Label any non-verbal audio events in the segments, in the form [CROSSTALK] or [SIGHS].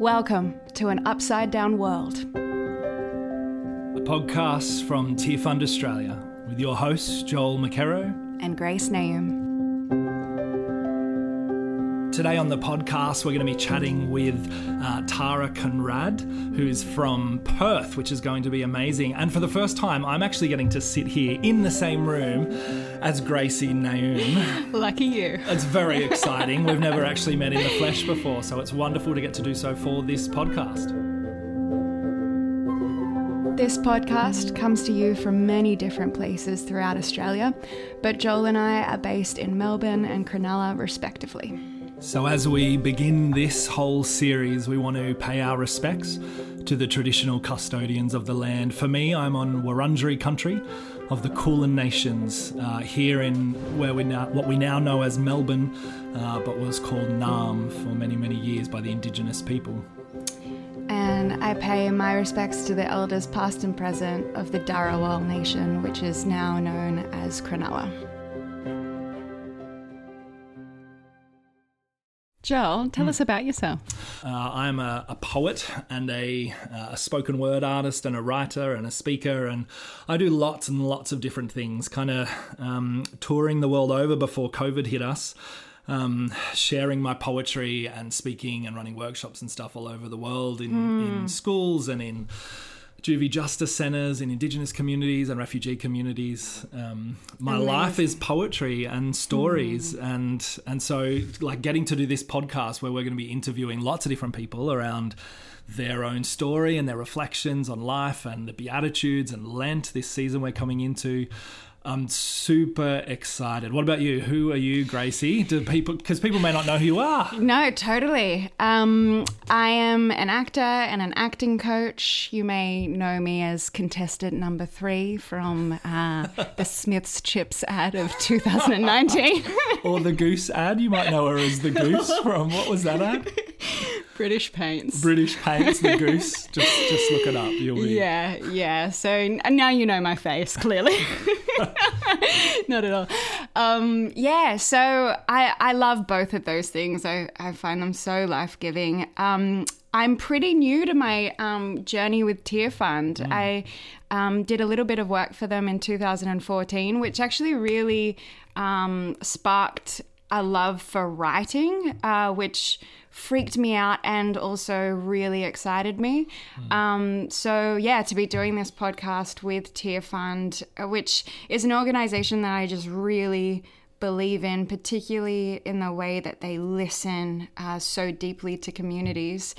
Welcome to an upside down world. A podcast from Tear Fund Australia with your hosts, Joel McKerrow. And Grace Naoum. Today on the podcast, we're going to be chatting with uh, Tara Conradt, who's from Perth, which is going to be amazing. And for the first time, I'm actually getting to sit here in the same room as Gracie Naoum. [LAUGHS] Lucky you. It's very exciting. We've never actually met in the flesh before, so it's wonderful to get to do so for this podcast. This podcast comes to you from many different places throughout Australia, but Joel and I are based in Melbourne and Cronulla, respectively. So, as we begin this whole series, we want to pay our respects to the traditional custodians of the land. For me, I'm on Wurundjeri country of the Kulin Nations uh, here in where we now, what we now know as Melbourne, uh, but was called Naarm for many, many years by the Indigenous people. And I pay my respects to the elders past and present of the Dharawal Nation, which is now known as Cronulla. Joel, tell mm. us about yourself. Uh, I'm a, a, poet and a, uh, a, spoken word artist and a writer and a speaker, and I do lots and lots of different things, kind of um, touring the world over before COVID hit us. Um, sharing my poetry and speaking and running workshops and stuff all over the world in, mm. in schools and in juvie justice centres in Indigenous communities and refugee communities. Um, my Amazing. life is poetry and stories, mm. and and so like getting to do this podcast where we're going to be interviewing lots of different people around their own story and their reflections on life and the Beatitudes and Lent this season we're coming into. I'm super excited. What about you? Who are you, Gracie? Do people because people may not know who you are? No, totally. Um, I am an actor and an acting coach. You may know me as contestant number three from uh, the Smiths Chips ad of 2019, or the Goose ad. You might know her as the Goose from what was that ad? [LAUGHS] British Paints. British Paints, the [LAUGHS] goose. Just just look it up. You'll be. Yeah, yeah. So now you know my face clearly. [LAUGHS] Not at all. Um, yeah. So I I love both of those things. I I find them so life giving. Um, I'm pretty new to my um, journey with Tear Fund. Mm. I um, did a little bit of work for them in 2014, which actually really um, sparked a love for writing, uh, which freaked me out and also really excited me. Mm. Um, so, yeah, to be doing this podcast with Tear Fund, uh, which is an organization that I just really believe in, particularly in the way that they listen uh, so deeply to communities.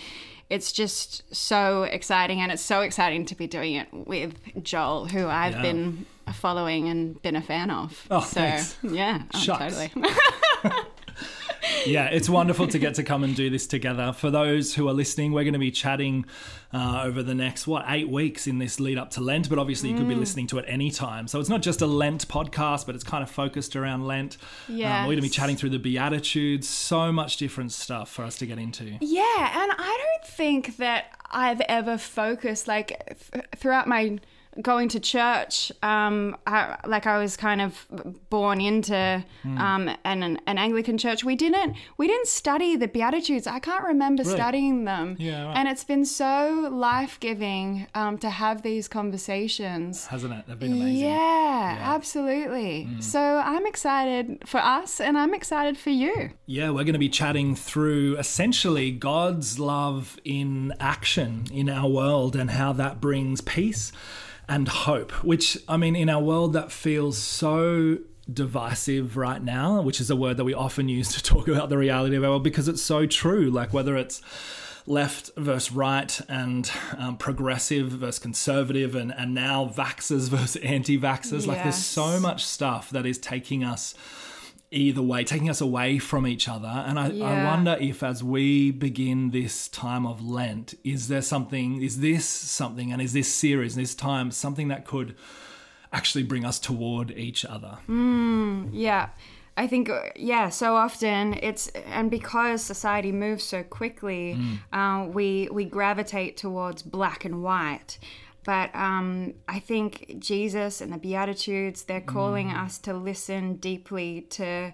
It's just so exciting, and it's so exciting to be doing it with Joel, who I've yeah. been following and been a fan of. Oh, so, thanks. yeah, oh, totally. [LAUGHS] [LAUGHS] yeah, it's wonderful to get to come and do this together. For those who are listening, we're going to be chatting uh, over the next, what, eight weeks in this lead up to Lent, but obviously you could be mm. listening to it any time. So it's not just a Lent podcast, but it's kind of focused around Lent. Yeah. Um, we're going to be chatting through the Beatitudes, so much different stuff for us to get into. Yeah, and I don't think that I've ever focused, like, th- throughout my going to church, um, I, like I was kind of born into mm. um, an, an Anglican church. We didn't we didn't study the Beatitudes. I can't remember studying them. Yeah, right. and it's been so life giving um, to have these conversations, hasn't it? They've been amazing. Yeah, yeah. absolutely. Mm. So I'm excited for us, and I'm excited for you. Yeah, we're going to be chatting through essentially God's love in action in our world and how that brings peace and hope, which, I mean, in our world that feels so divisive right now, which is a word that we often use to [LAUGHS] talk about the reality of our world because it's so true. Like whether it's left versus right and um, progressive versus conservative and, and now vaxxers [LAUGHS] versus anti vaxxers. Yes. Like there's so much stuff that is taking us either way, taking us away from each other. And I, yeah. I, wonder if, as we begin this time of Lent, is there something, is this something, and is this series, this time, something that could actually bring us toward each other? Mm, yeah. I think, uh, yeah, so often it's, and because society moves so quickly, mm. uh, we, we gravitate towards black and white. But um, I think Jesus and the Beatitudes, they're calling mm. us to listen deeply to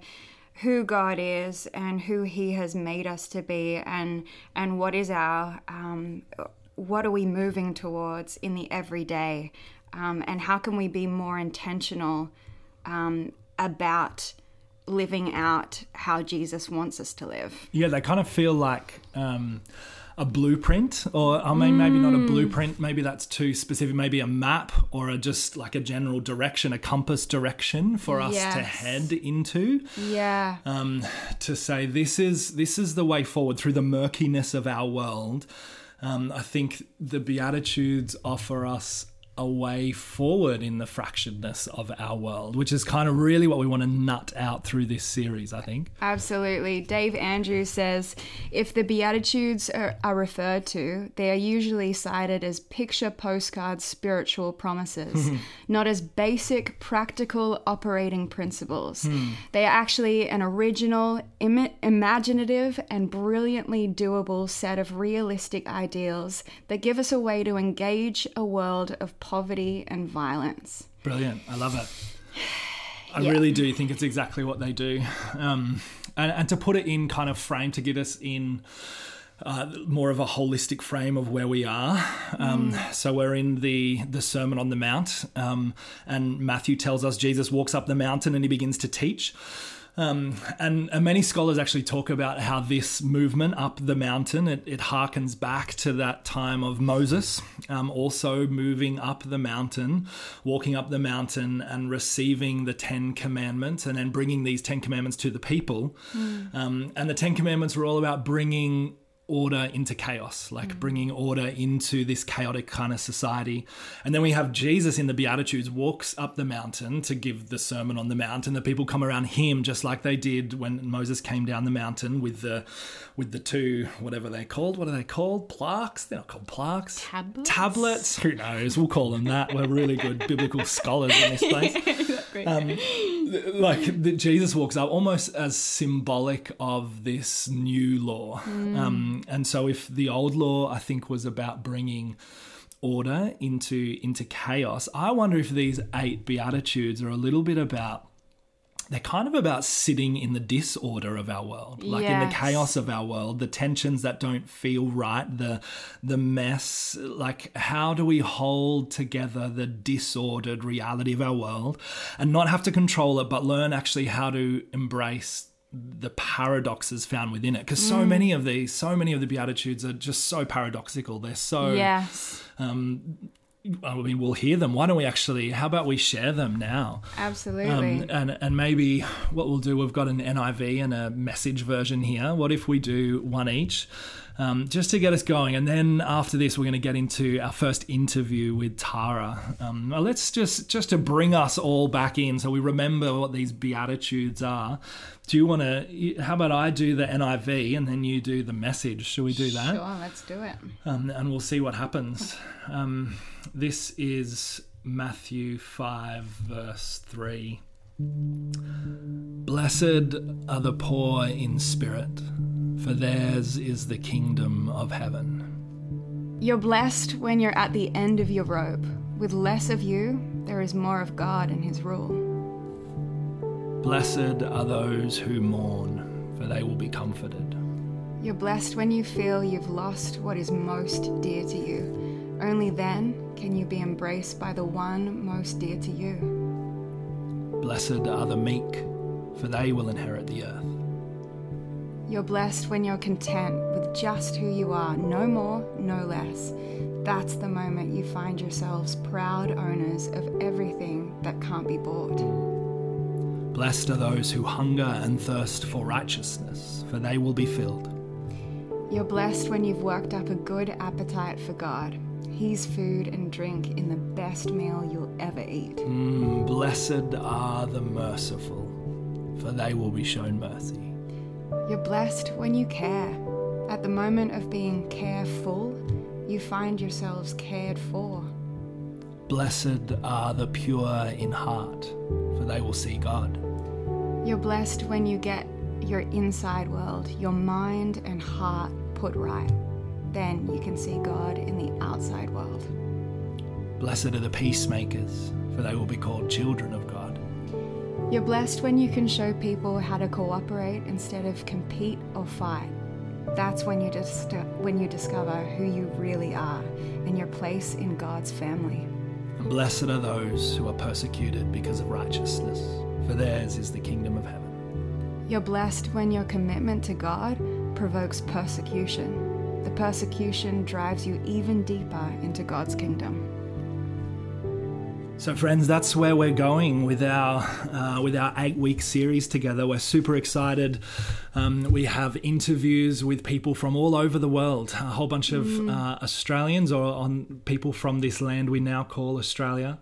who God is and who He has made us to be, and and what is our um, what are we moving towards in the everyday, um, and how can we be more intentional um, about living out how Jesus wants us to live. Yeah, they kind of feel like um, a blueprint, or I mean, maybe not a blueprint. Maybe that's too specific. Maybe a map, or a, just like a general direction, a compass direction for us to head into. Yeah. um, to say this is this is the way forward through the murkiness of our world. Um, I think the Beatitudes offer us a way forward in the fracturedness of our world, which is kind of really what we want to nut out through this series. I think. Absolutely. Dave Andrews says if the Beatitudes are, are referred to, they are usually cited as picture postcard spiritual promises, hmm. [LAUGHS] not as basic practical operating principles. Hmm. They are actually an original, Im- imaginative, and brilliantly doable set of realistic ideals that give us a way to engage a world of poverty and violence. Brilliant. I love it. I Yeah. really do think it's exactly what they do. Um, and, and to put it in kind of frame to get us in uh, more of a holistic frame of where we are. Um, So we're in the, the Sermon on the Mount, um, and Matthew tells us Jesus walks up the mountain and he begins to teach. Um, and, and many scholars actually talk about how this movement up the mountain it, it harkens back to that time of Moses, um, also moving up the mountain, walking up the mountain, and receiving the Ten Commandments, and then bringing these Ten Commandments to the people. Um, and the Ten Commandments were all about bringing order into chaos, like mm. bringing order into this chaotic kind of society. And then we have Jesus in the Beatitudes walks up the mountain to give the Sermon on the Mount, and the people come around him just like they did when Moses came down the mountain with the with the two whatever they're called. What are they called? Plaques? They're not called plaques. Tablets? Tablets? Who knows? We'll call them that. We're really good biblical scholars in this place [LAUGHS] [LAUGHS] um, like the, Jesus walks up almost as symbolic of this new law. Um, and so, if the old law, I think, was about bringing order into into chaos, I wonder if these eight beatitudes are a little bit about. They're kind of about sitting in the disorder of our world, like in the chaos of our world, the tensions that don't feel right, the the mess. Like, how do we hold together the disordered reality of our world, and not have to control it, but learn actually how to embrace the paradoxes found within it? Because so mm. many of these, so many of the beatitudes are just so paradoxical. They're so Yes, um, I mean, we'll hear them. Why don't we actually? How about we share them now? absolutely. Um, and and maybe what we'll do, we've got an NIV and a message version here. What if we do one each, um, just to get us going? And then after this, we're going to get into our first interview with Tara. Um, let's just just to bring us all back in, so we remember what these beatitudes are. Do you want to? How about I do the NIV and then you do the message? Should we do that? Sure, let's do it. um, and we'll see what happens. Um, this is Matthew 5, verse 3. Blessed are the poor in spirit, for theirs is the kingdom of heaven. You're blessed when you're at the end of your rope. With less of you, there is more of God and His rule. Blessed are those who mourn, for they will be comforted. You're blessed when you feel you've lost what is most dear to you. Only then can you be embraced by the one most dear to you. Blessed are the meek, for they will inherit the earth. You're blessed when you're content with just who you are, no more, no less. That's the moment you find yourselves proud owners of everything that can't be bought. Blessed are those who hunger and thirst for righteousness, for they will be filled. You're blessed when you've worked up a good appetite for God. He's food and drink in the best meal you'll ever eat. Mm, blessed are the merciful, for they will be shown mercy. You're blessed when you care. At the moment of being careful, you find yourselves cared for. Blessed are the pure in heart, for they will see God. You're blessed when you get your inside world, your mind and heart put right. Then you can see God in the outside world. Blessed are the peacemakers, for they will be called children of God. You're blessed when you can show people how to cooperate instead of compete or fight. That's when you just when you discover who you really are and your place in God's family. Blessed are those who are persecuted because of righteousness, for theirs is the kingdom of heaven. You're blessed when your commitment to God provokes persecution. The persecution drives you even deeper into God's kingdom. So, friends, that's where we're going with our uh, with our eight week series together. We're super excited. Um, we have interviews with people from all over the world, a whole bunch of mm. uh, Australians or on people from this land we now call Australia.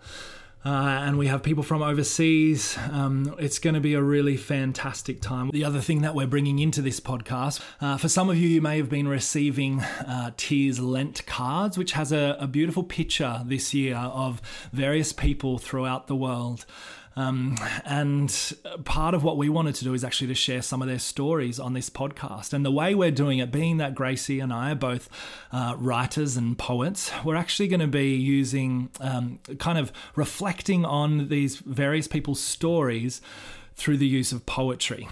Uh, and we have people from overseas. Um, it's going to be a really fantastic time. The other thing that we're bringing into this podcast, uh, for some of you, you may have been receiving uh, Tears Lent cards, which has a, a beautiful picture this year of various people throughout the world. Um, and part of what we wanted to do is actually to share some of their stories on this podcast. And the way we're doing it, being that Gracie and I are both uh, writers and poets, we're actually going to be using um, kind of reflecting on these various people's stories through the use of poetry.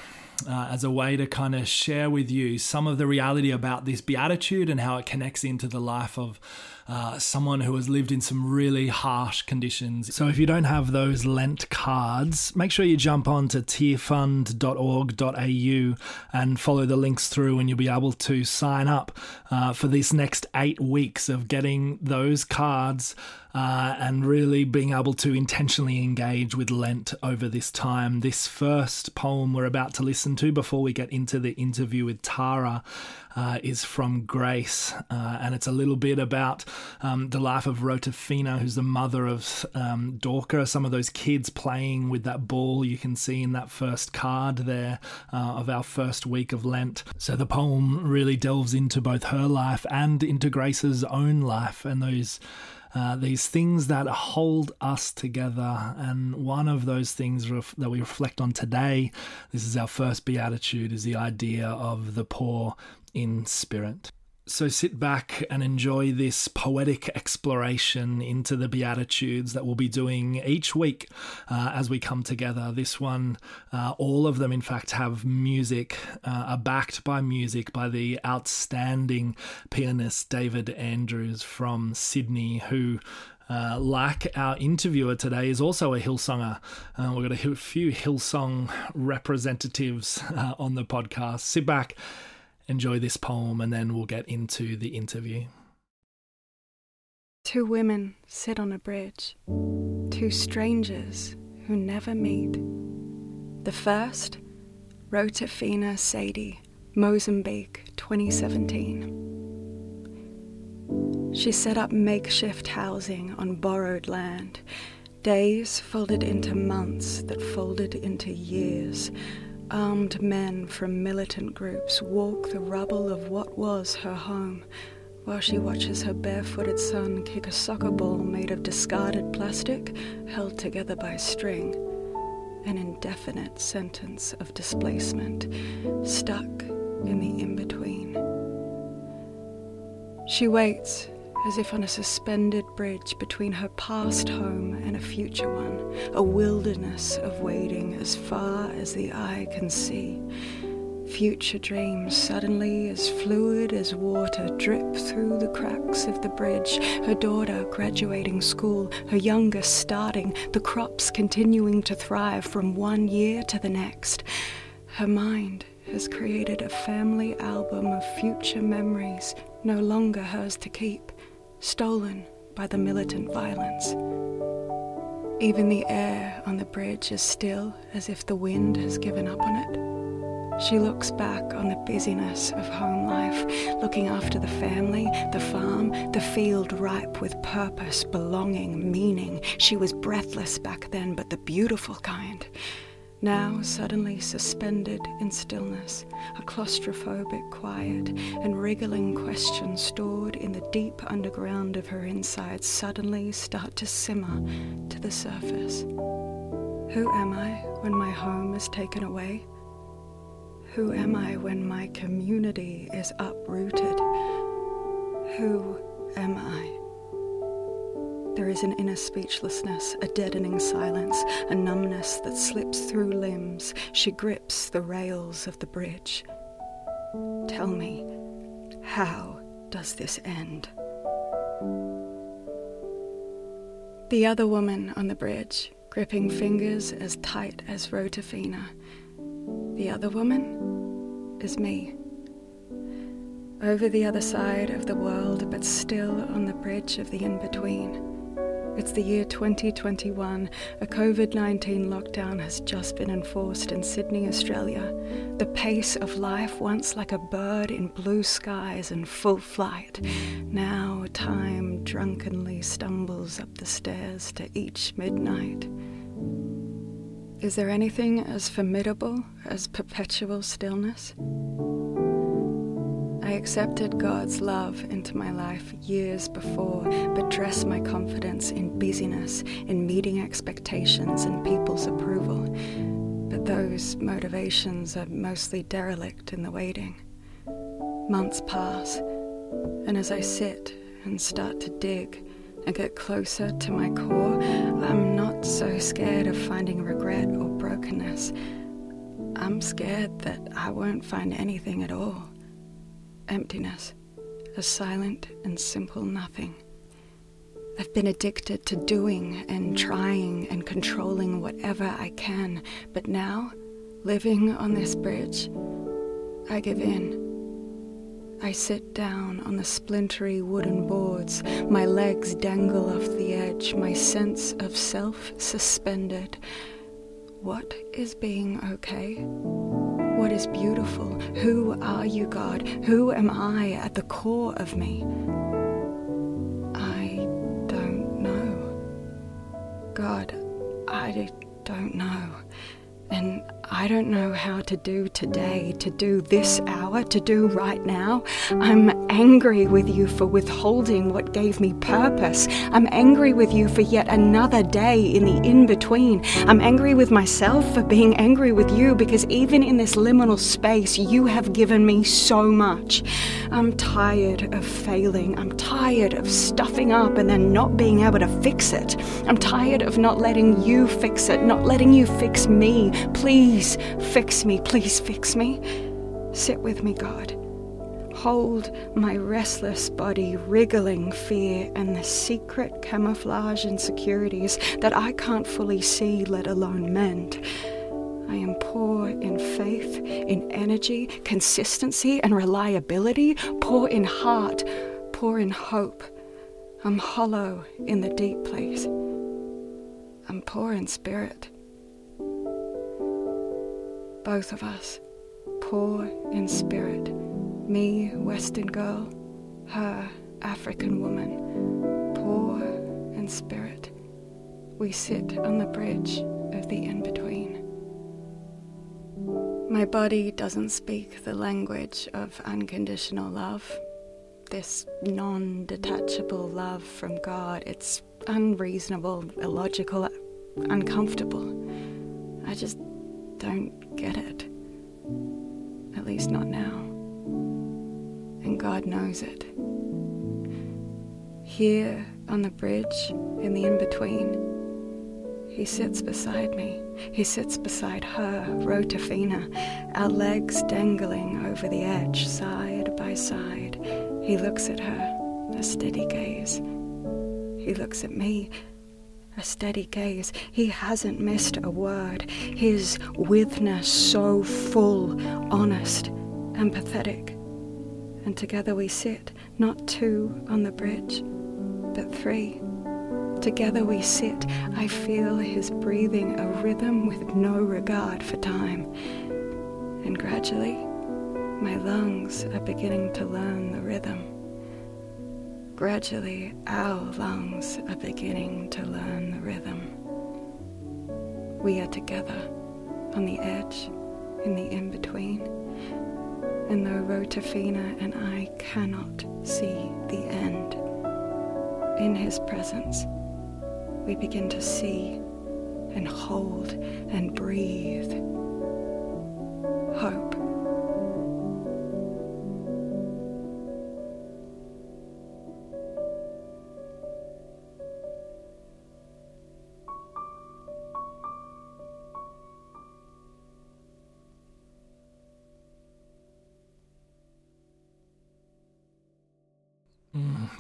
Uh, as a way to kind of share with you some of the reality about this beatitude and how it connects into the life of uh, someone who has lived in some really harsh conditions. So if you don't have those Lent cards, make sure you jump on to tearfund.org.au and follow the links through, and you'll be able to sign up uh, for these next eight weeks of getting those cards. Uh, and really being able to intentionally engage with Lent over this time. This first poem we're about to listen to before we get into the interview with Tara uh, is from Grace, uh, and it's a little bit about um, the life of Rotafina, who's the mother of um. Some of those kids playing with that ball you can see in that first card there uh, of our first week of Lent. So the poem really delves into both her life and into Grace's own life and those. Uh, these things that hold us together. And one of those things ref- that we reflect on today, this is our first beatitude, is the idea of the poor in spirit. So sit back and enjoy this poetic exploration into the Beatitudes that we'll be doing each week uh, as we come together. This one, uh, all of them, in fact, have music, uh, are backed by music by the outstanding pianist David Andrews from Sydney, who uh, like our interviewer today, is also a Hillsonger. Uh, we've got a few Hillsong representatives uh, on the podcast. Sit back enjoy this poem and then we'll get into the interview. Two women sit on a bridge, two strangers who never meet. The first, Rotafina Sadie, Mozambique, 2017. She set up makeshift housing on borrowed land, days folded into months that folded into years Armed men from militant groups walk the rubble of what was her home while she watches her barefooted son kick a soccer ball made of discarded plastic held together by string. An indefinite sentence of displacement stuck in the in between. She waits as if on a suspended bridge between her past home and a future one, a wilderness of waiting as far as the eye can see. Future dreams suddenly as fluid as water drip through the cracks of the bridge. Her daughter graduating school, her youngest starting, the crops continuing to thrive from one year to the next. Her mind has created a family album of future memories, no longer hers to keep stolen by the militant violence. Even the air on the bridge is still as if the wind has given up on it. She looks back on the busyness of home life, looking after the family, the farm, the field ripe with purpose, belonging, meaning. She was breathless back then, but the beautiful kind now suddenly suspended in stillness, a claustrophobic quiet, and wriggling questions stored in the deep underground of her insides suddenly start to simmer to the surface. Who am I when my home is taken away? Who am I when my community is uprooted? Who am I? There is an inner speechlessness, a deadening silence, a numbness that slips through limbs. She grips the rails of the bridge. Tell me, how does this end? The other woman on the bridge, gripping fingers as tight as Rotafina. The other woman is me over the other side of the world, but still on the bridge of the in between. It's the year 2021. A COVID 19 lockdown has just been enforced in Sydney, Australia. The pace of life, once like a bird in blue skies and full flight, now time drunkenly stumbles up the stairs to each midnight. Is there anything as formidable as perpetual stillness? I accepted God's love into my life years before, but dressed my confidence in busyness, in meeting expectations and people's approval. But those motivations are mostly derelict in the waiting. Months pass, and as I sit and start to dig and get closer to my core, I'm not so scared of finding regret or brokenness. I'm scared that I won't find anything at all emptiness, a silent and simple nothing. I've been addicted to doing and trying and controlling whatever I can, but now, living on this bridge, I give in. I sit down on the splintery wooden boards, my legs dangle off the edge, my sense of self suspended. What is being okay? What is beautiful. Who are you, God? Who am I at the core of me? I don't know. God, I don't know. And I don't know how to do today, to do this hour, to do right now. I'm angry with you for withholding what gave me purpose. I'm angry with you for yet another day in the in between. I'm angry with myself for being angry with you because even in this liminal space, you have given me so much. I'm tired of failing. I'm tired of stuffing up and then not being able to fix it. I'm tired of not letting you fix it, not letting you fix me. Please Please fix me, please fix me. Sit with me, God. Hold my restless body, wriggling fear and the secret camouflage insecurities that I can't fully see, let alone mend. I am poor in faith, in energy, consistency, and reliability, poor in heart, poor in hope. I'm hollow in the deep place. I'm poor in spirit both of us, poor in spirit, me, Western girl, her, African woman, poor in spirit. We sit on the bridge of the in between. My body doesn't speak the language of unconditional love, this non detachable love from God. It's unreasonable, illogical, uncomfortable. I just don't get it. At least not now. And God knows it. Here on the bridge, in the in between, he sits beside me. He sits beside her, Rotafina, our legs dangling over the edge, side by side. He looks at her, a steady gaze. He looks at me, a steady gaze. He hasn't missed a word. His withness so full, honest, empathetic. And together we sit, not two on the bridge, but three. Together we sit. I feel his breathing a rhythm with no regard for time. And gradually, my lungs are beginning to learn the rhythm. Gradually, our lungs are beginning to learn the rhythm. We are together on the edge, in the in between. And though Rotafina and I cannot see the end, in his presence, we begin to see and hold and breathe hope.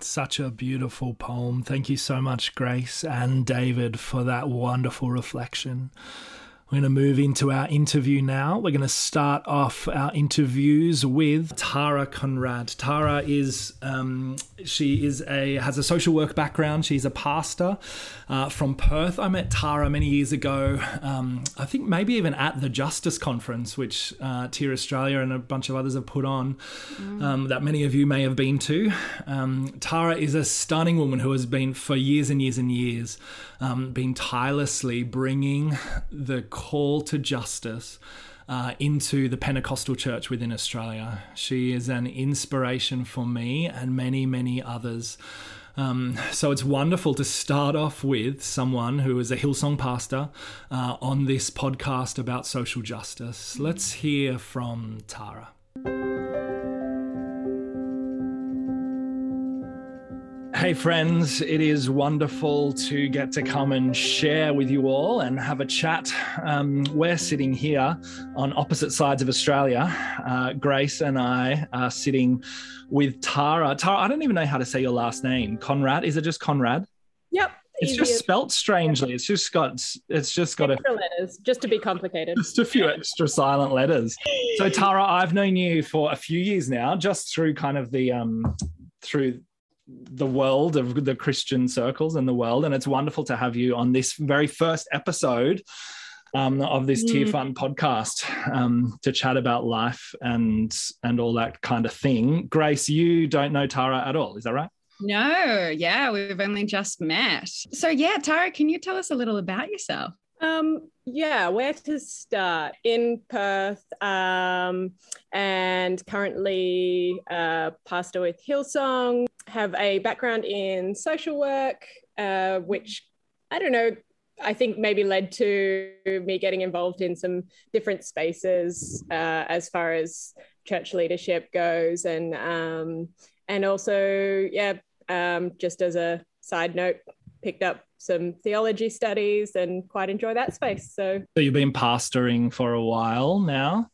Such a beautiful poem. Thank you so much, Grace and David, for that wonderful reflection. We're going to move into our interview now. We're going to start off our interviews with Tara Conradt. Tara is um, she is a has a social work background. She's a pastor uh, from Perth. I met Tara many years ago. Um, I think maybe even at the Justice Conference, which uh, TEAR Australia and a bunch of others have put on, mm. um, that many of you may have been to. Um, Tara is a stunning woman who has been for years and years and years um, been tirelessly bringing the call to justice uh, into the Pentecostal church within Australia. She is an inspiration for me and many, many others. Um, so it's wonderful to start off with someone who is a Hillsong pastor uh, on this podcast about social justice. Let's hear from Tara. Hey, friends, it is wonderful to get to come and share with you all and have a chat. Um, we're sitting here on opposite sides of Australia. Uh, Grace and I are sitting with Tara. Tara, I don't even know how to say your last name. Conrad? Is it just Conrad? Yep. It's just spelt strangely. It's just got it's just got extra a, letters, just to be complicated. [LAUGHS] Just a few extra silent letters. So Tara, I've known you for a few years now, just through kind of the um through the world of the Christian circles and the world. And it's wonderful to have you on this very first episode um, of this mm. Tear Fund podcast um, to chat about life and and all that kind of thing. Grace, you don't know Tara at all, is that right? No, yeah, we've only just met. So yeah, Tara, can you tell us a little about yourself? Um, yeah, where to start? In Perth, um, and currently uh, pastor with Hillsong. Have a background in social work, uh, which I don't know. I think maybe led to me getting involved in some different spaces uh, as far as church leadership goes, and um, and also yeah, um, just as a side note, picked up some theology studies and quite enjoy that space. So, so you've been pastoring for a while now.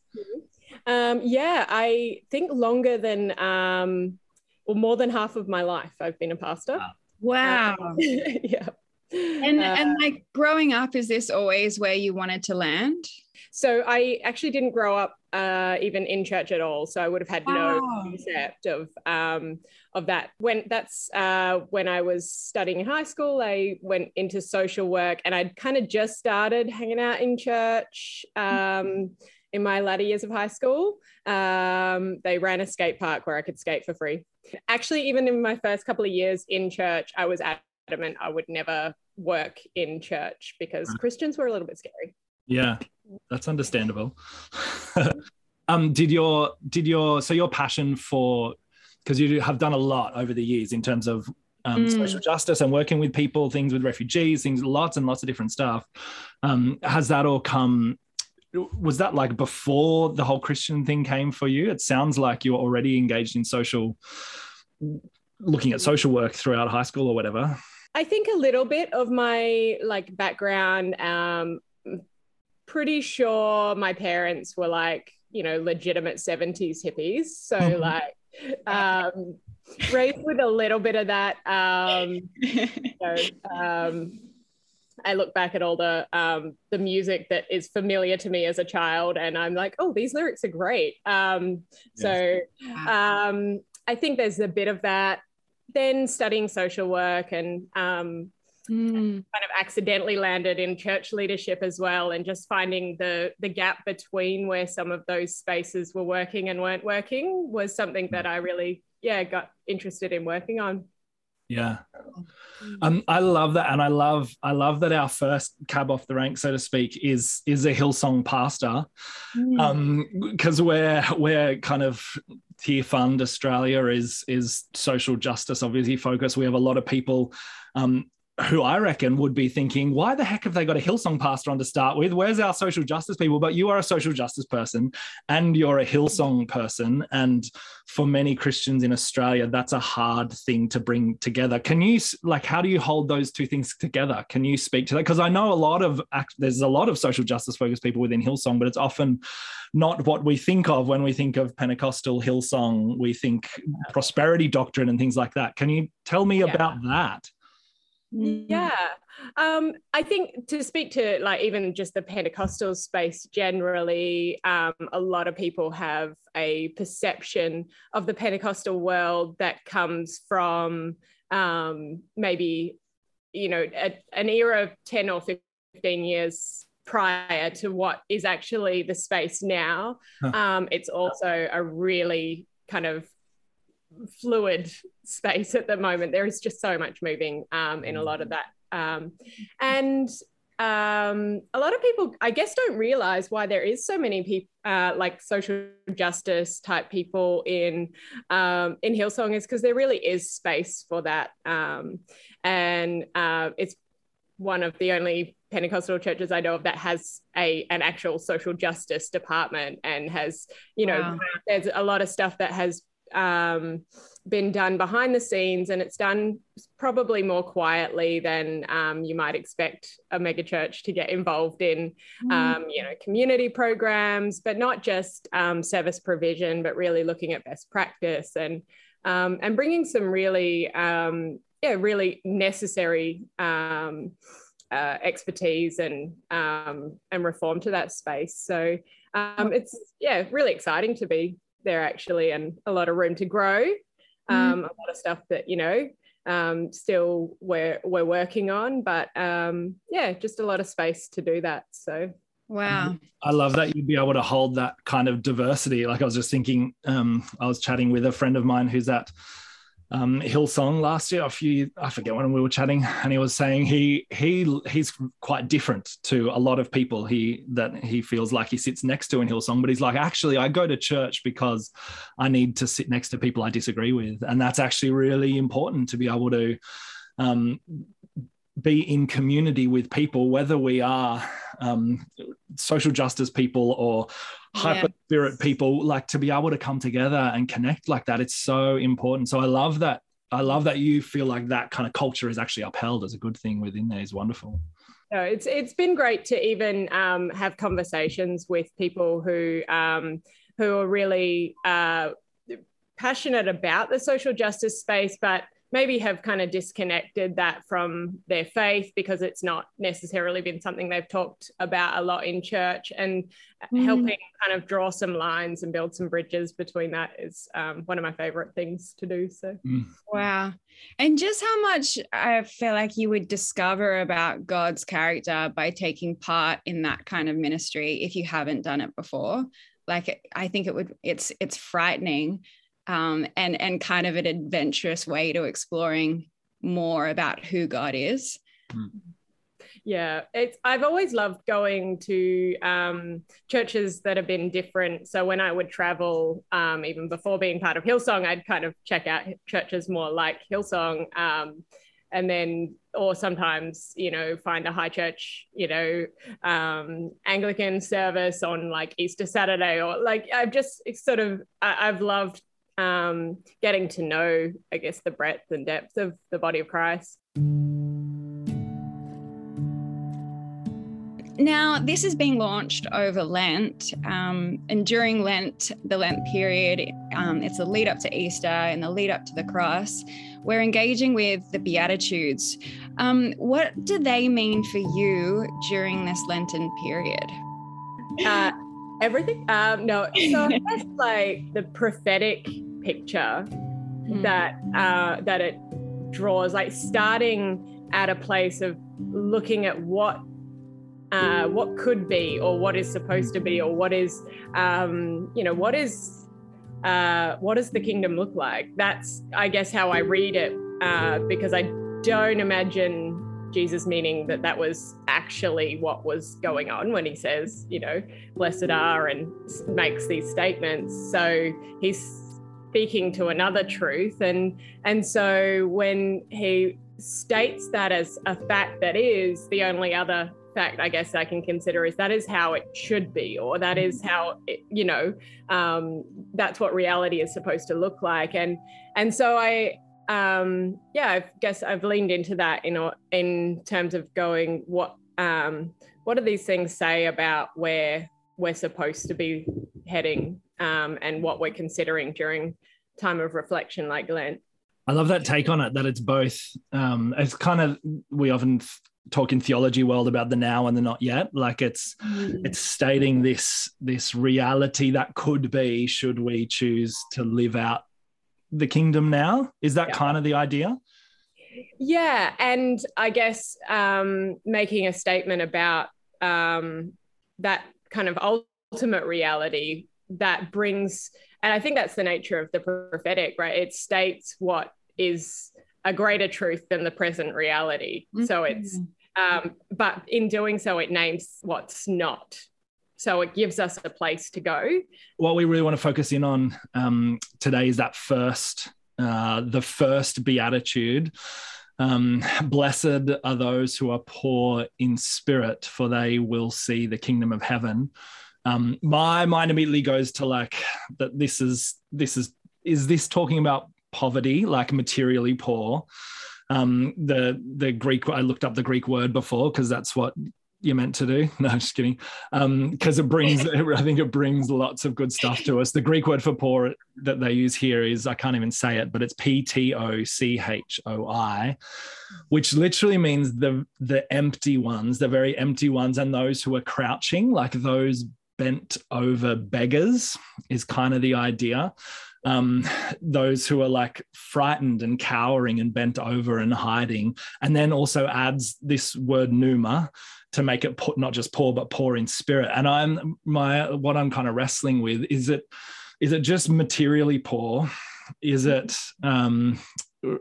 Um, yeah, I think longer than um, or more than half of my life I've been a pastor. Wow. Um, [LAUGHS] yeah. And uh, and like growing up, is this always where you wanted to land? So I actually didn't grow up uh, even in church at all. So I would have had no concept of um, of that. When that's uh, when I was studying in high school, I went into social work, and I'd kind of just started hanging out in church. Um, in my latter years of high school, um, they ran a skate park where I could skate for free. Actually, even in my first couple of years in church, I was adamant I would never work in church because Christians were a little bit scary. Yeah, that's understandable. [LAUGHS] um, did your did your so your passion for because you have done a lot over the years in terms of um, mm. social justice and working with people, things with refugees, things lots and lots of different stuff. Um, has that all come? Was that like before the whole Christian thing came for you? It sounds like you're already engaged in social, looking at social work throughout high school or whatever. I think a little bit of my like background um, pretty sure my parents were like, you know, legitimate 70s hippies. So, mm-hmm. like, [LAUGHS] um, raised with a little bit of that. Um, [LAUGHS] you know, um, I look back at all the um, the music that is familiar to me as a child, and I'm like, oh, these lyrics are great. Um, so um, I think there's a bit of that. Then studying social work and um, mm. kind of accidentally landed in church leadership as well and just finding the the gap between where some of those spaces were working and weren't working was something that I really yeah got interested in working on yeah um, i love that and i love i love that our first cab off the rank so to speak is is a hillsong pastor mm. um because we're we're kind of Tear Fund Australia is is social justice obviously focused. We have a lot of people um, who I reckon would be thinking, why the heck have they got a Hillsong pastor on to start with? Where's our social justice people? But you are a social justice person and you're a Hillsong person. And for many Christians in Australia, that's a hard thing to bring together. Can you, like, how do you hold those two things together? Can you speak to that? Because I know a lot of, there's a lot of social justice focused people within Hillsong, but it's often not what we think of when we think of Pentecostal Hillsong. We think prosperity doctrine and things like that. Can you tell me yeah. about that? Yeah. Um, I think to speak to like even just the Pentecostal space generally, um, a lot of people have a perception of the Pentecostal world that comes from um, maybe, you know, a, an era of 10 or 15 years prior to what is actually the space now. Huh. Um, it's also a really kind of fluid space at the moment. There is just so much moving um, in a lot of that. Um, and um, a lot of people, I guess, don't realize why there is so many people, uh, like social justice type people in um, in Hillsong, is because there really is space for that, um, and uh, it's one of the only Pentecostal churches I know of that has a an actual social justice department and has, you know, wow. there's a lot of stuff that has um, been done behind the scenes and it's done probably more quietly than um, you might expect a megachurch to get involved in mm. um, you know community programs but not just um, service provision but really looking at best practice and um, and bringing some really um, yeah really necessary um, uh, expertise and and reform to that space so it's yeah really exciting to be there actually, and a lot of room to grow. Um, mm. A lot of stuff that you know um, still we're we're working on, but um, yeah, just a lot of space to do that. So Wow. I love that you'd be able to hold that kind of diversity. Like I was just thinking, um, I was chatting with a friend of mine who's at um, Hillsong last year. A few, I forget when we were chatting, and he was saying he he he's quite different to a lot of people he that he feels like he sits next to in Hillsong. But he's like, actually, I go to church because I need to sit next to people I disagree with, and that's actually really important to be able to um, be in community with people, whether we are um, social justice people or hyper spirit people, like to be able to come together and connect like that. It's so important. So I love that. I love that you feel like that kind of culture is actually upheld as a good thing within there is wonderful. No, it's it's been great to even um, have conversations with people who um, who are really uh, passionate about the social justice space, but maybe have kind of disconnected that from their faith because it's not necessarily been something they've talked about a lot in church and mm. helping kind of draw some lines and build some bridges between that is um, one of my favorite things to do so mm. wow and just how much i feel like you would discover about god's character by taking part in that kind of ministry if you haven't done it before like i think it would it's it's frightening um, and and kind of an adventurous way to exploring more about who God is. Mm. Yeah, it's I've always loved going to um, churches that have been different. So when I would travel, um, even before being part of Hillsong, I'd kind of check out churches more like Hillsong. Um, and then or sometimes you know find a high church you know um, anglican service on like easter saturday or like i've just sort of i've loved um, getting to know, I guess, the breadth and depth of the body of Christ. Now, this is being launched over Lent, um, and during Lent, the Lent period, um, it's a lead up to Easter and the lead up to the cross. We're engaging with the Beatitudes. Um, what do they mean for you during this Lenten period? Uh, everything. Um, no, so that's [LAUGHS] like the prophetic picture mm. that uh, that it draws, like starting at a place of looking at what uh, what could be, or what is supposed to be, or what is um, you know what is uh, what does the kingdom look like? That's I guess how I read it uh, because I don't imagine Jesus meaning that that was actually what was going on when he says, you know, blessed are and makes these statements. So he's speaking to another truth and and so when he states that as a fact that is the only other fact I guess I can consider is that is how it should be, or that is how it, you know um, that's what reality is supposed to look like. And and so I um, yeah I guess I've leaned into that in in terms of going what um, what do these things say about where we're supposed to be heading um, and what we're considering during time of reflection like Lent. I love that take on it that it's both. Um, it's kind of we often talk in theology world about the now and the not yet. Like it's mm. it's stating this this reality that could be should we choose to live out the kingdom now. Is that yeah. kind of the idea? Yeah, and I guess um, making a statement about um, that kind of ultimate reality that brings and I think that's the nature of the prophetic, right? It states what is a greater truth than the present reality. Mm-hmm. So it's, um, but in doing so, it names what's not. So it gives us a place to go. What we really want to focus in on um, today is that first, uh, the first beatitude. Um, blessed are those who are poor in spirit, for they will see the kingdom of heaven um, my mind immediately goes to like that this is this is is this talking about poverty like materially poor um, the the greek i looked up the greek word before because that's what you're meant to do. [LAUGHS] No just kidding. Um, because um, it brings [LAUGHS] i think it brings lots of good stuff to us. The greek word for poor that they use here is i can't even say it but it's p-t-o-c-h-o-i which literally means the the empty ones the very empty ones and those who are crouching like those bent over beggars is kind of the idea. Um, those who are like frightened and cowering and bent over and hiding, and then also adds this word pneuma to make it not just poor but poor in spirit. And I'm my what I'm kind of wrestling with is it is it just materially poor? Is it um,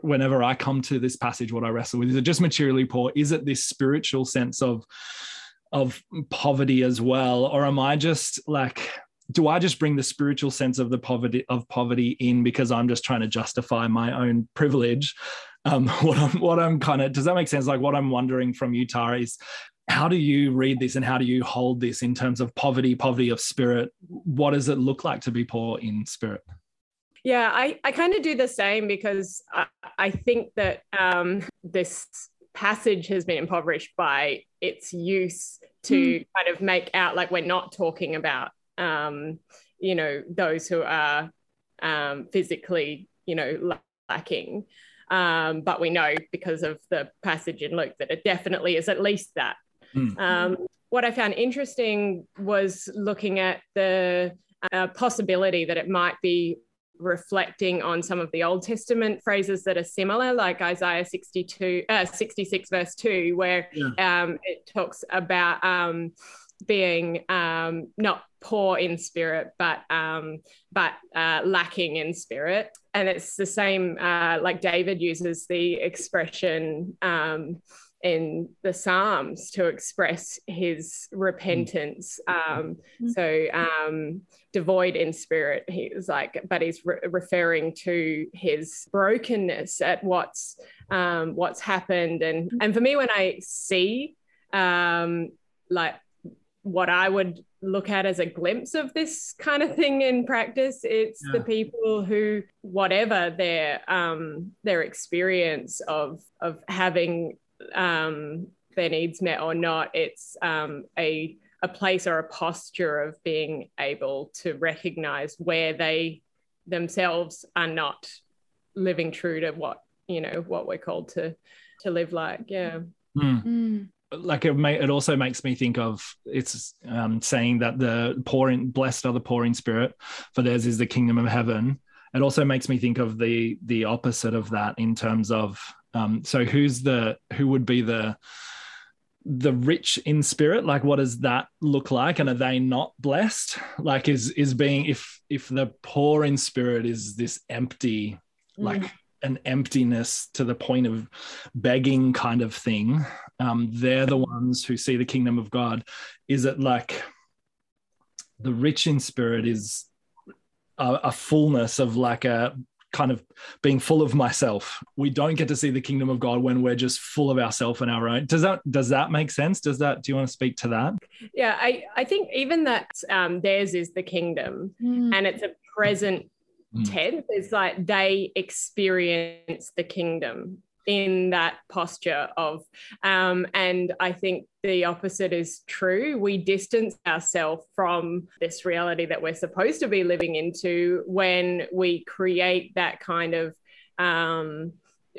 whenever I come to this passage, what I wrestle with is it just materially poor? Is it this spiritual sense of of poverty as well or am i just like do i just bring the spiritual sense of the poverty of poverty in because i'm just trying to justify my own privilege um, [LAUGHS] what i'm what i'm kind of does that make sense like what i'm wondering from you tara is how do you read this and how do you hold this in terms of poverty poverty of spirit? What does it look like to be poor in spirit? Yeah i, I kind of do the same because I, I think that um, this passage has been impoverished by its use to mm. kind of make out like we're not talking about um, you know those who are um, physically you know lacking. Um, but we know because of the passage in luke that it definitely is at least that mm. what i found interesting was looking at the uh, possibility that it might be reflecting on some of the Old Testament phrases that are similar, like Isaiah 62, uh, 66, verse 2, where yeah. um, it talks about um, being um, not poor in spirit, but um, but uh, lacking in spirit. And it's the same, uh, like David uses the expression um, in the Psalms to express his repentance. Um, mm-hmm. so um, devoid in spirit, he was like, but he's re- referring to his brokenness at what's um, what's happened. And and for me, when I see um, like what I would look at as a glimpse of this kind of thing in practice. It's yeah. the people who, whatever their um, their experience of of having um, their needs met or not. It's um, a a place or a posture of being able to recognize where they themselves are not living true to what you know what we're called to to live like yeah mm. Mm. like it may it also makes me think of it's um, saying that the poor in blessed are the poor in spirit for theirs is the kingdom of heaven it also makes me think of the the opposite of that in terms of um, so who's the who would be the the rich in spirit? Like what does that look like? And are they not blessed? Like is is being if if the poor in spirit is this empty like mm. an emptiness to the point of begging kind of thing um they're the ones who see the kingdom of god. Is it like the rich in spirit is a, a fullness of like a kind of being full of myself. We don't get to see the kingdom of God when we're just full of ourselves and our own. Does that does that make sense? Does that do you want to speak to that? Yeah, I I think even that um, theirs is the kingdom, mm. and it's a present mm. tense. It's like they experience the kingdom in that posture of um, and i think the opposite is true. We distance ourselves from this reality that we're supposed to be living into when we create that kind of um,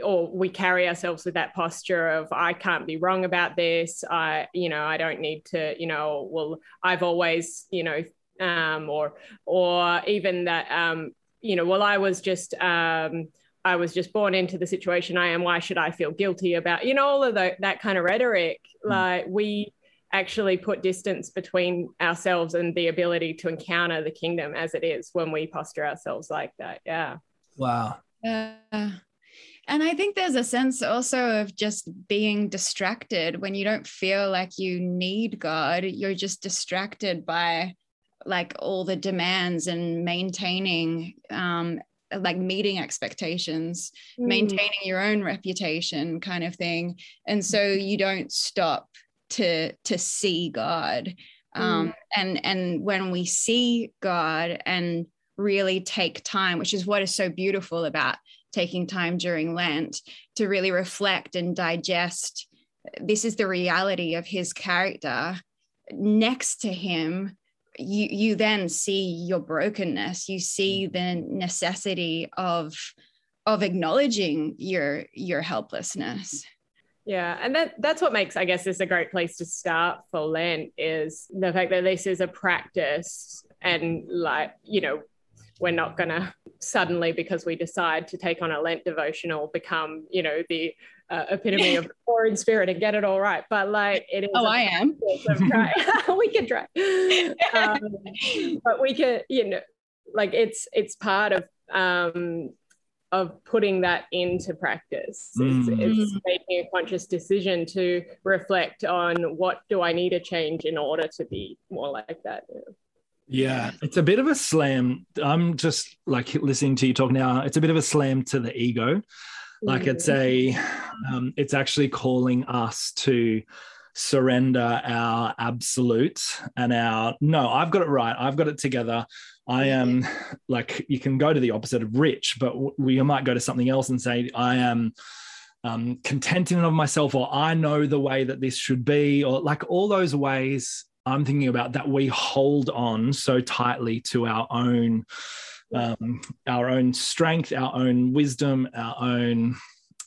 or we carry ourselves with that posture of i can't be wrong about this. I you know i don't need to you know well i've always you know um, or or even that um, you know well i was just um, I was just born into the situation I am. Why should I feel guilty about, you know, all of the, that kind of rhetoric? Mm. Like we actually put distance between ourselves and the ability to encounter the kingdom as it is when we posture ourselves like that. Yeah. Wow. Uh, and I think there's a sense also of just being distracted when you don't feel like you need God. You're just distracted by like all the demands and maintaining um, like meeting expectations mm. maintaining your own reputation kind of thing and so you don't stop to to see god um, mm. and and when we see god and really take time which is what is so beautiful about taking time during lent to really reflect and digest this is the reality of his character next to him you you then see your brokenness you see mm. the necessity of of acknowledging your your helplessness yeah and that that's what makes i guess this a great place to start for lent is the fact that this is a practice and like you know we're not going to suddenly because we decide to take on a lent devotional become you know the uh, epitome of poor in spirit and get it all right. But like it is. Oh, I am. [LAUGHS] [LAUGHS] we can try. Um, but we can, you know, like it's it's part of um, of putting that into practice. Mm. It's, it's, making a conscious decision to reflect on what do I need to change in order to be more like that. Yeah. Yeah, it's a bit of a slam. I'm just like listening to you talk now. It's a bit of a slam to the ego like it's a um, it's actually calling us to surrender our absolute and our no i've got it right. I've got it together. I am like you can go to the opposite of rich but we might go to something else and say i am um, contented of myself or i know the way that this should be or like all those ways i'm thinking about that we hold on so tightly to our own um, our own strength, our own wisdom, our own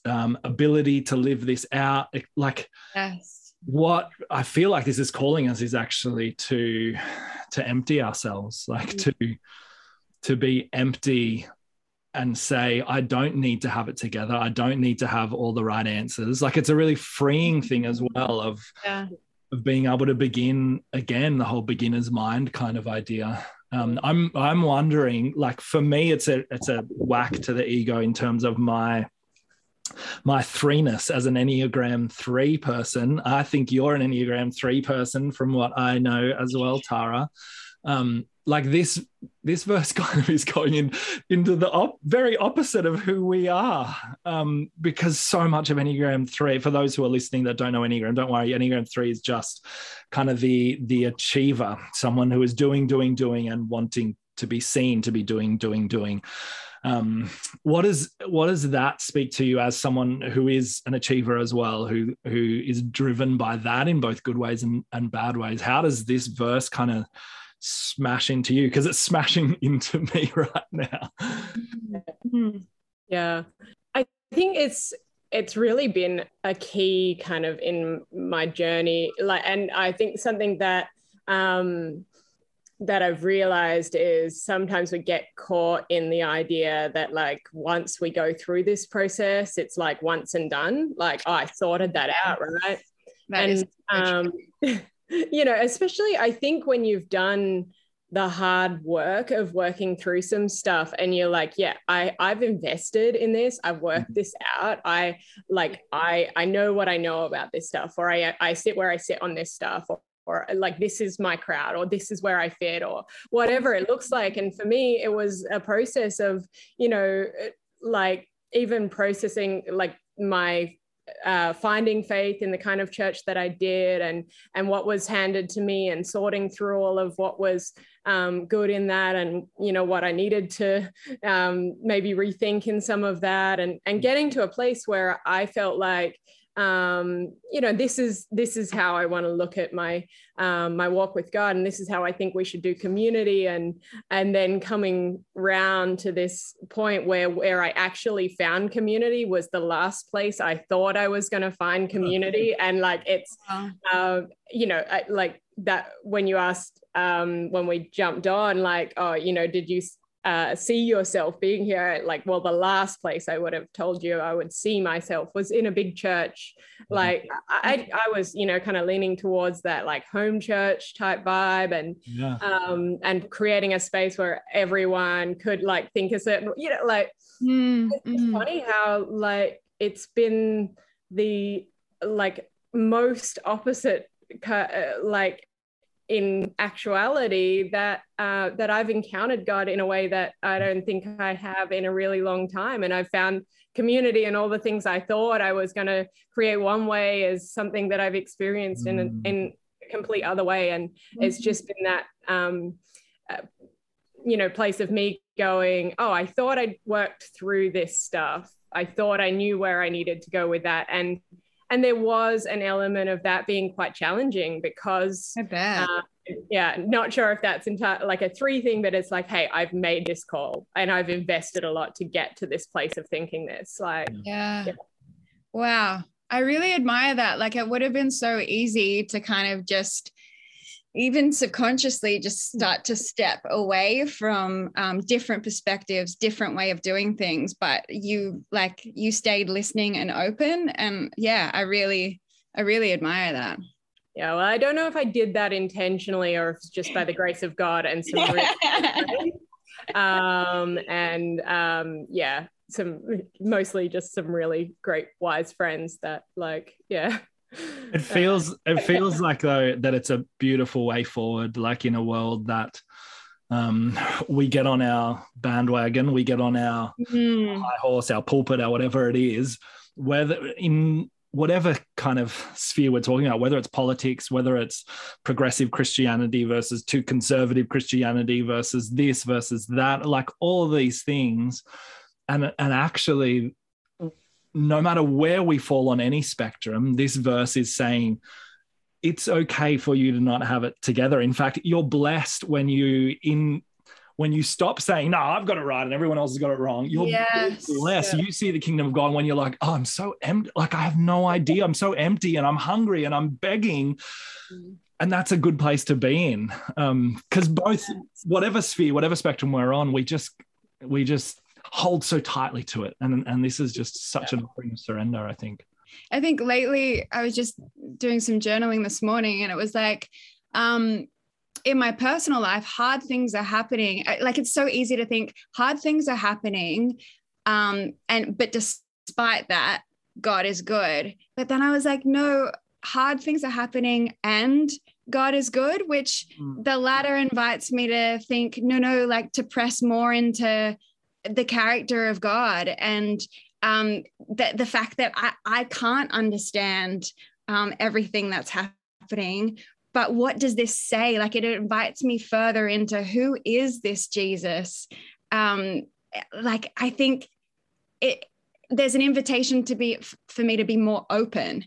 um, ability to live this out. Like, yes. what I feel like this is calling us is actually to to empty ourselves, like mm. to to be empty and say, I don't need to have it together. I don't need to have all the right answers. Like it's a really freeing thing as well of, yeah. of being able to begin again, the whole beginner's mind kind of idea. Um, I'm I'm wondering, like for me, it's a it's a whack to the ego in terms of my my threeness as an Enneagram three person. I think you're an Enneagram three person from what I know as well, Tara. Um, like this this verse [LAUGHS] kind of is going in into the op- very opposite of who we are um, because so much of enneagram 3 for those who are listening that don't know enneagram don't worry enneagram 3 is just kind of the the achiever someone who is doing doing doing and wanting to be seen to be doing doing doing. Um, what is what does that speak to you as someone who is an achiever as well who who is driven by that in both good ways and, and bad ways? How does this verse kind of smash into you because it's smashing [LAUGHS] into me right now. Mm-hmm. Yeah. I think it's it's really been a key kind of in my journey like and I think something that um that I've realized is sometimes we get caught in the idea that like once we go through this process, it's like once and done. Like oh, I sorted that out, right? That and um, [LAUGHS] you know, especially I think when you've done the hard work of working through some stuff and you're like yeah i i've invested in this. I've worked mm-hmm. this out. I like i i know what i know about this stuff or i i sit where i sit on this stuff or, or like this is my crowd or this is where i fit or whatever it looks like. And for me it was a process of you know like even processing like my uh, finding faith in the kind of church that I did and and what was handed to me and sorting through all of what was um, good in that and you know what I needed to um, maybe rethink in some of that and and getting to a place where I felt like um, you know this is this is how I want to look at my um, my walk with God, and this is how I think we should do community, and and then coming round to this point where where I actually found community was the last place I thought I was going to find community, and like it's uh, you know like that when you asked um, when we jumped on like oh you know did you uh, see yourself being here like well the last place i would have told you i would see myself was in a big church mm-hmm. like i i was you know kind of leaning towards that like home church type vibe and yeah. um and creating a space where everyone could like think a certain you know like mm, it's mm. funny how like it's been the like most opposite uh, like in actuality that uh, that I've encountered God in a way that I don't think I have in a really long time, and I've found community and all the things I thought I was going to create one way is something that I've experienced mm. in, a, in a complete other way, and mm-hmm. it's just been that um, uh, you know place of me going, oh, I thought I'd worked through this stuff. I thought I knew where I needed to go with that, and and there was an element of that being quite challenging because I bet. Uh, yeah, not sure if that's entire like a three thing, but it's like, hey, I've made this call and I've invested a lot to get to this place of thinking this. Like, yeah. yeah. Wow. I really admire that. Like, it would have been so easy to kind of just even subconsciously just start to step away from um, different perspectives different way of doing things but you like you stayed listening and open and yeah i really i really admire that. Yeah well i don't know if i did that intentionally or if it's just by the grace of god and some [LAUGHS] um and um yeah some mostly just some really great wise friends that like yeah it feels it feels like though that it's a beautiful way forward like in a world that um, we get on our bandwagon we get on our mm. high horse our pulpit our whatever it is whether in whatever kind of sphere we're talking about whether it's politics whether it's progressive christianity versus too conservative christianity versus this versus that like all these things and and actually no matter where we fall on any spectrum, this verse is saying it's okay for you to not have it together. In fact, you're blessed when you in when you stop saying, no, I've got it right and everyone else has got it wrong, you're yes. blessed. Yeah. You see the kingdom of God when you're like, oh, I'm so empty. Like, I have no idea. I'm so empty and I'm hungry and I'm begging. Mm. And that's a good place to be in. Because um, both, whatever sphere, whatever spectrum we're on, we just, we just hold so tightly to it. And and this is just such yeah. an offering of surrender, I think. I think lately I was just doing some journaling this morning and it was like, um, in my personal life, hard things are happening. Like it's so easy to think hard things are happening. Um, and but despite that, God is good. But then I was like, no, hard things are happening and God is good, which mm. the latter invites me to think, no, no, like to press more into the character of God and um, the, the fact that I, I can't understand um, everything that's happening. But what does this say? Like it invites me further into who is this Jesus? Um, like I think it there's an invitation to be for me to be more open.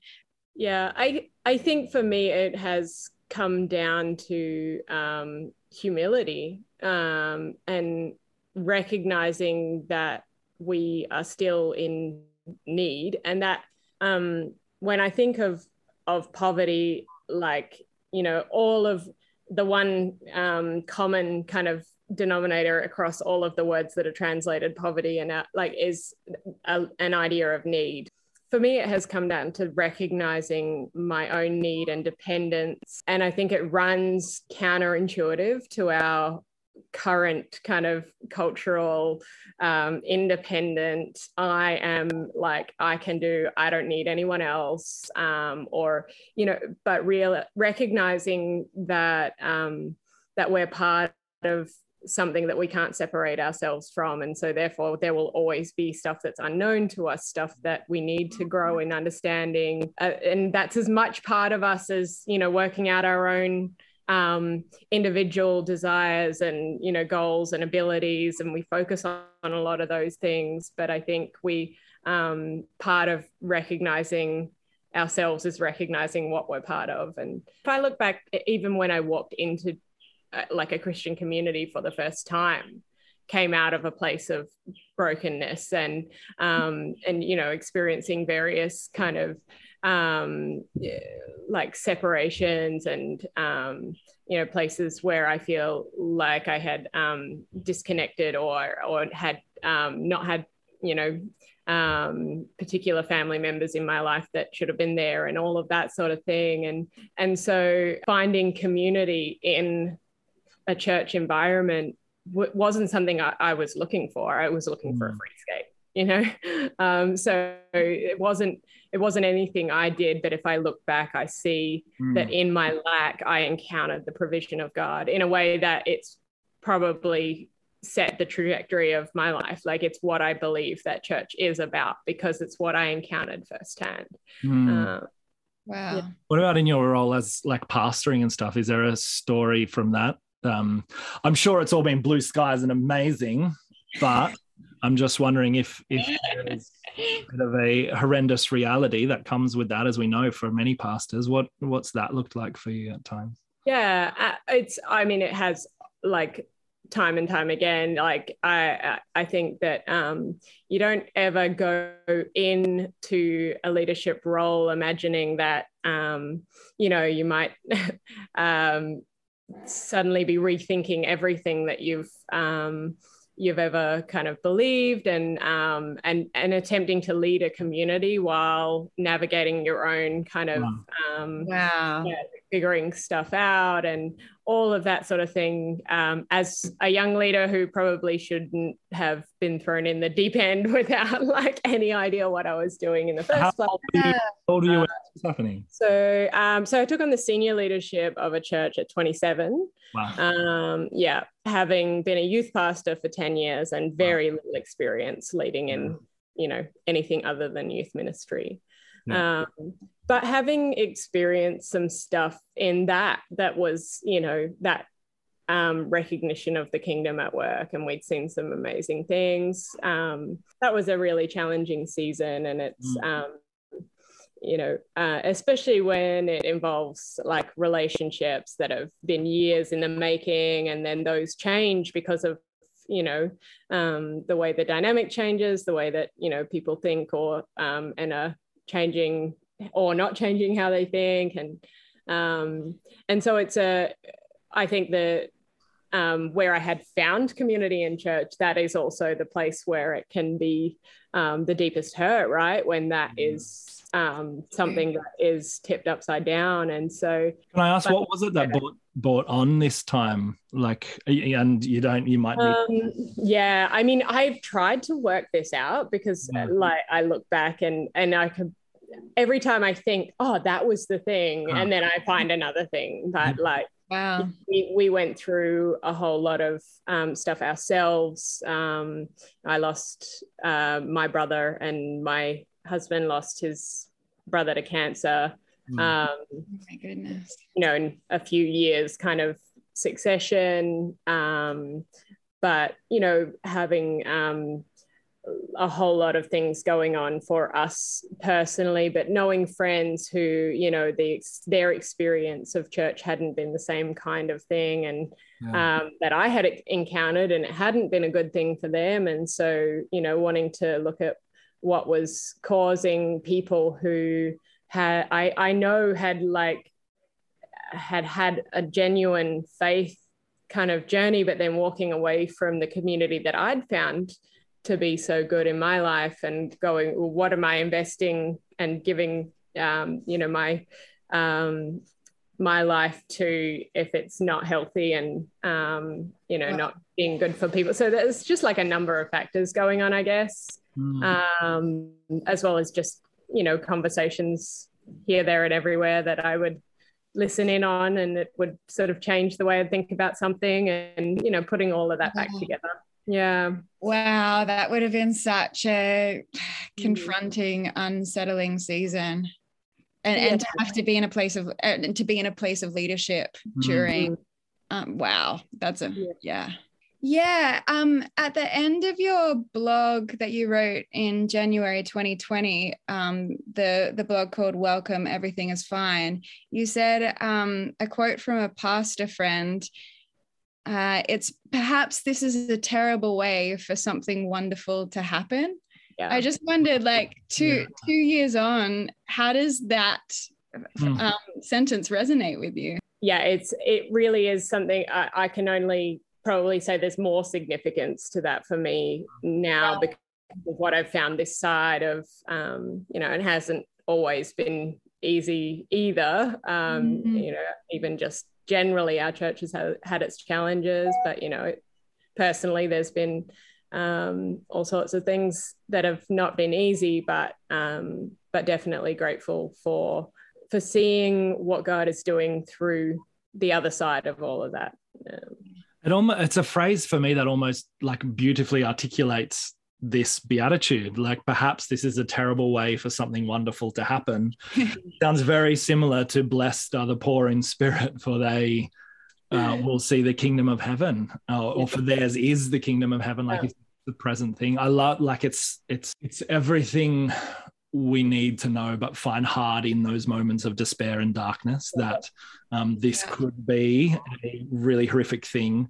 Yeah, I I think for me it has come down to um, humility um, and recognizing that we are still in need. And that um, when i think of of poverty like you know all of the one um, common kind of denominator across all of the words that are translated poverty and uh, like is a, an idea of need. For me it has come down to recognizing my own need and dependence. And i think it runs counterintuitive to our current kind of cultural um, independent i am like i can do i don't need anyone else um, or you know but real recognizing that um, that we're part of something that we can't separate ourselves from. And so therefore there will always be stuff that's unknown to us stuff that we need to grow in understanding. Uh, and that's as much part of us as you know working out our own um, individual desires and you know goals and abilities and we focus on, on a lot of those things. But i think we um, part of recognizing ourselves is recognizing what we're part of. And if i look back even when i walked into uh, like a christian community for the first time came out of a place of brokenness and um, and you know experiencing various kind of um, like separations and um, you know places where I feel like I had um, disconnected or or had um, not had you know um, particular family members in my life that should have been there and all of that sort of thing and and so finding community in a church environment w- wasn't something I, I, was looking for I was looking mm. for a mm. free escape you know [LAUGHS] um, so it wasn't it wasn't anything i did but if i look back i see mm. that in my lack i encountered the provision of god in a way that it's probably set the trajectory of my life like it's what i believe that church is about because it's what i encountered firsthand mm. uh, wow yeah. what about in your role as like pastoring and stuff is there a story from that um i'm sure it's all been blue skies and amazing but I'm just wondering if if [LAUGHS] there's a bit of a horrendous reality that comes with that, as we know for many pastors. What what's that looked like for you at times? Yeah, it's. I mean, it has like time and time again. Like I I think that um, you don't ever go into a leadership role imagining that um, you know you might [LAUGHS] um, suddenly be rethinking everything that you've um, you've ever kind of believed and um, and and attempting to lead a community while navigating your own kind of wow, um, wow. Yeah, figuring stuff out and all of that sort of thing. Um, as a young leader who probably shouldn't have been thrown in the deep end [LAUGHS] without like any idea what I was doing in the first How place. How old are you? What's happening? So, um, so I took on the senior leadership of a church at 27. Wow. Um, yeah, having been a youth pastor for 10 years and very wow. little experience leading in, you know, anything other than youth ministry. Yeah. Um, but having experienced some stuff in that that was you know that um, recognition of the kingdom at work and we'd seen some amazing things um, that was a really challenging season and it's mm. um, you know uh, especially when it involves like relationships that have been years in the making and then those change because of you know um, the way the dynamic changes the way that you know people think or um, and are changing or not changing how they think. And um, and so it's a i think the um, where i had found community in church that is also the place where it can be um, the deepest hurt right? When that mm-hmm. is um, something that is tipped upside down. And so can i ask but, what was it that brought brought on this time? Like and you don't you might need- um, yeah i mean i've tried to work this out because yeah. like i look back and and i could every time I think, oh, that was the thing, huh. and then I find another thing. But like, wow, we, we went through a whole lot of um, stuff ourselves. Um, I lost uh, my brother, and my husband lost his brother to cancer. Mm. Um, oh my goodness. You know, in a few years, kind of succession. Um, but you know, having um, a whole lot of things going on for us personally but knowing friends who you know the their experience of church hadn't been the same kind of thing and yeah. um, that I had encountered and it hadn't been a good thing for them and so you know wanting to look at what was causing people who had I I know had like had had a genuine faith kind of journey but then walking away from the community that I'd found to be so good in my life and going well, what am i investing and giving um, you know my um, my life to if it's not healthy and um, you know not being good for people? So there's just like a number of factors going on i guess mm. um, as well as just you know conversations here there and everywhere that i would listen in on and it would sort of change the way i think about something and you know putting all of that back together yeah wow that would have been such a [SIGHS] mm. confronting unsettling season and, yeah. and to have to be in a place of uh, to be in a place of leadership mm-hmm. during mm-hmm. um, wow that's a yeah. yeah yeah um at the end of your blog that you wrote in January 2020 um the the blog called welcome everything is fine you said um a quote from a pastor friend uh, it's perhaps this is a terrible way for something wonderful to happen yeah. I just wondered, like two yeah. two years on, how does that mm. um, sentence resonate with you? Yeah, it's it really is something I, I, can only probably say there's more significance to that for me now wow. because of what I've found this side of um, you know, it hasn't always been easy either. Um, mm-hmm. You know, even just generally, our church has had, its challenges, but you know, personally, there's been um, all sorts of things that have not been easy, but um, but definitely grateful for for seeing what God is doing through the other side of all of that. Um, it almost it's a phrase for me that almost like beautifully articulates this beatitude. Like perhaps this is a terrible way for something wonderful to happen. [LAUGHS] Sounds very similar to blessed are the poor in spirit, for they uh, will see the kingdom of heaven, uh, or for theirs is the kingdom of heaven, like yeah. the present thing. I love like it's it's it's everything we need to know, but find hard in those moments of despair and darkness that um, this yeah. could be a really horrific thing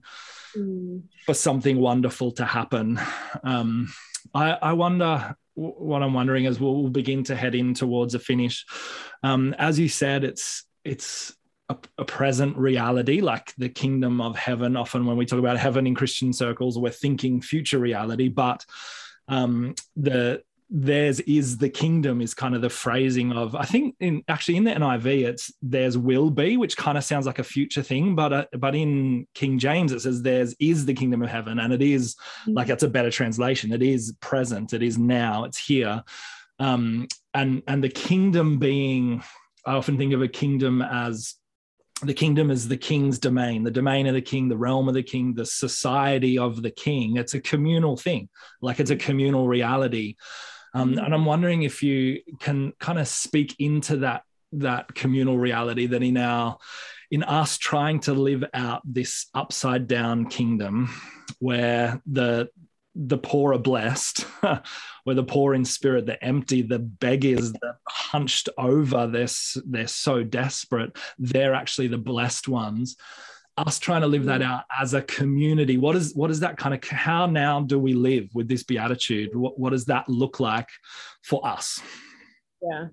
mm. for something wonderful to happen. Um, I, I wonder what I'm wondering as we'll begin to head in towards a finish. Um, as you said, it's it's a, a, present reality, like the kingdom of heaven. Often, when we talk about heaven in Christian circles, we're thinking future reality, but um, the theirs is the kingdom is kind of the phrasing of I think in actually in the NIV it's theirs will be which kind of sounds like a future thing but uh, but in King James it says theirs is the kingdom of heaven and it is mm-hmm. like it's a better translation it is present it is now it's here um, and and the kingdom being I often think of a kingdom as the kingdom is the king's domain, the domain of the king, the realm of the king, the society of the king. It's a communal thing, like it's a communal reality. Um, and I'm wondering if you can kind of speak into that that communal reality that in our in us trying to live out this upside down kingdom where the the poor are blessed, [LAUGHS] where the poor in spirit, the empty, the beggars, the hunched over, they're, they're so desperate. They're actually the blessed ones. Us trying to live that out as a community. What is what is that kind of how now do we live with this beatitude? What, what does that look like for us? Yeah.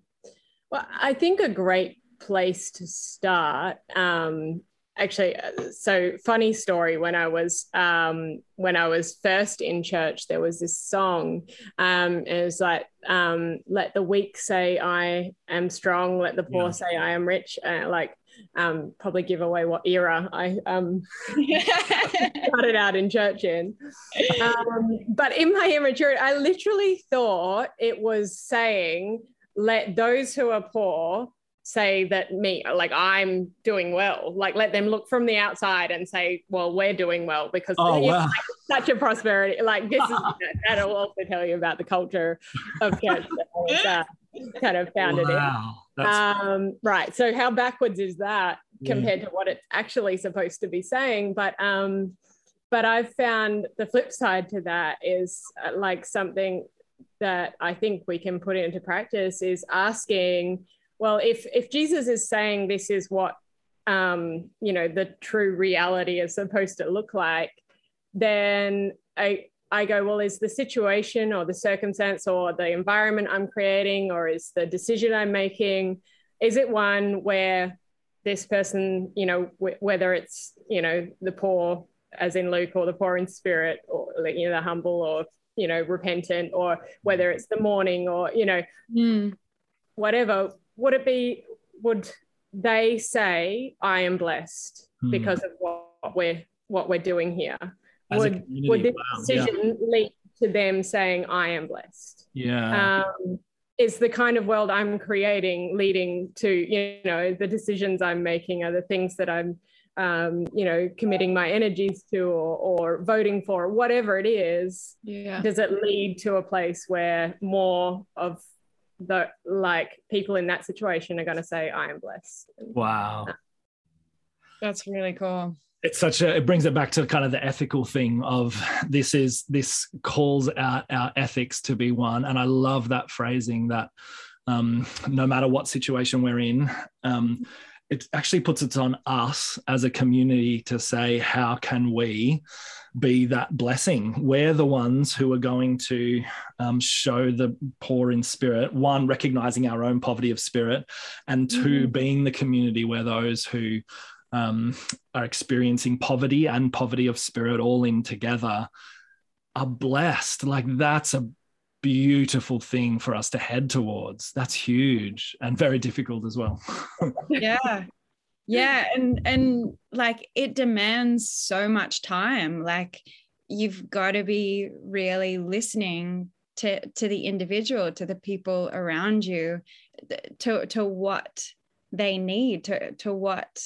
Well, I think a great place to start um, actually uh, so funny story when i was um, when i was first in church there was this song um, it was like um, let the weak say i am strong let the poor yeah. say i am rich uh, like um, probably give away what era i um, [LAUGHS] started out in church in. Um, but in my immaturity i literally thought it was saying let those who are poor say that me like i'm doing well. Like let them look from the outside and say well we're doing well because oh, wow. like, such a prosperity. Like this is [LAUGHS] that'll also tell you about the culture of church [LAUGHS] [LAUGHS] kind of founded wow. in um, right so how backwards is that compared yeah. to what it's actually supposed to be saying but um but i've found the flip side to that is uh, like something that i think we can put into practice is asking well, if if Jesus is saying this is what um, you know the true reality is supposed to look like, then I I go, well, is the situation or the circumstance or the environment I'm creating or is the decision I'm making, is it one where this person, you know, w- whether it's, you know, the poor, as in Luke, or the poor in spirit, or, you know, the humble or, you know, repentant, or whether it's the mourning or, you know, mm. whatever, would it be would they say I am blessed Hmm. because of what we're what we're doing here. As a would community, would this wow, yeah. decision lead to them saying I am blessed? Yeah. um, is the kind of world I'm creating leading to, you know, the decisions I'm making are the things that I'm, um, you know, committing my energies to or, or voting for, whatever it is. Yeah. Does it lead to a place where more of the like people in that situation are going to say, I am blessed? wow. That's really cool. It's such a it brings it back to kind of the ethical thing of this is this calls out our ethics to be one. And i love that phrasing that um, no matter what situation we're in um, it actually puts it on us as a community to say how can we be that blessing? We're the ones who are going to um, show the poor in spirit one recognizing our own poverty of spirit and 2 being the community where those who um, are experiencing poverty and poverty of spirit all in together are blessed. Like that's a beautiful thing for us to head towards. That's huge and very difficult as well. [LAUGHS] yeah yeah and and like it demands so much time like you've got to be really listening to to the individual to the people around you to to what they need to to what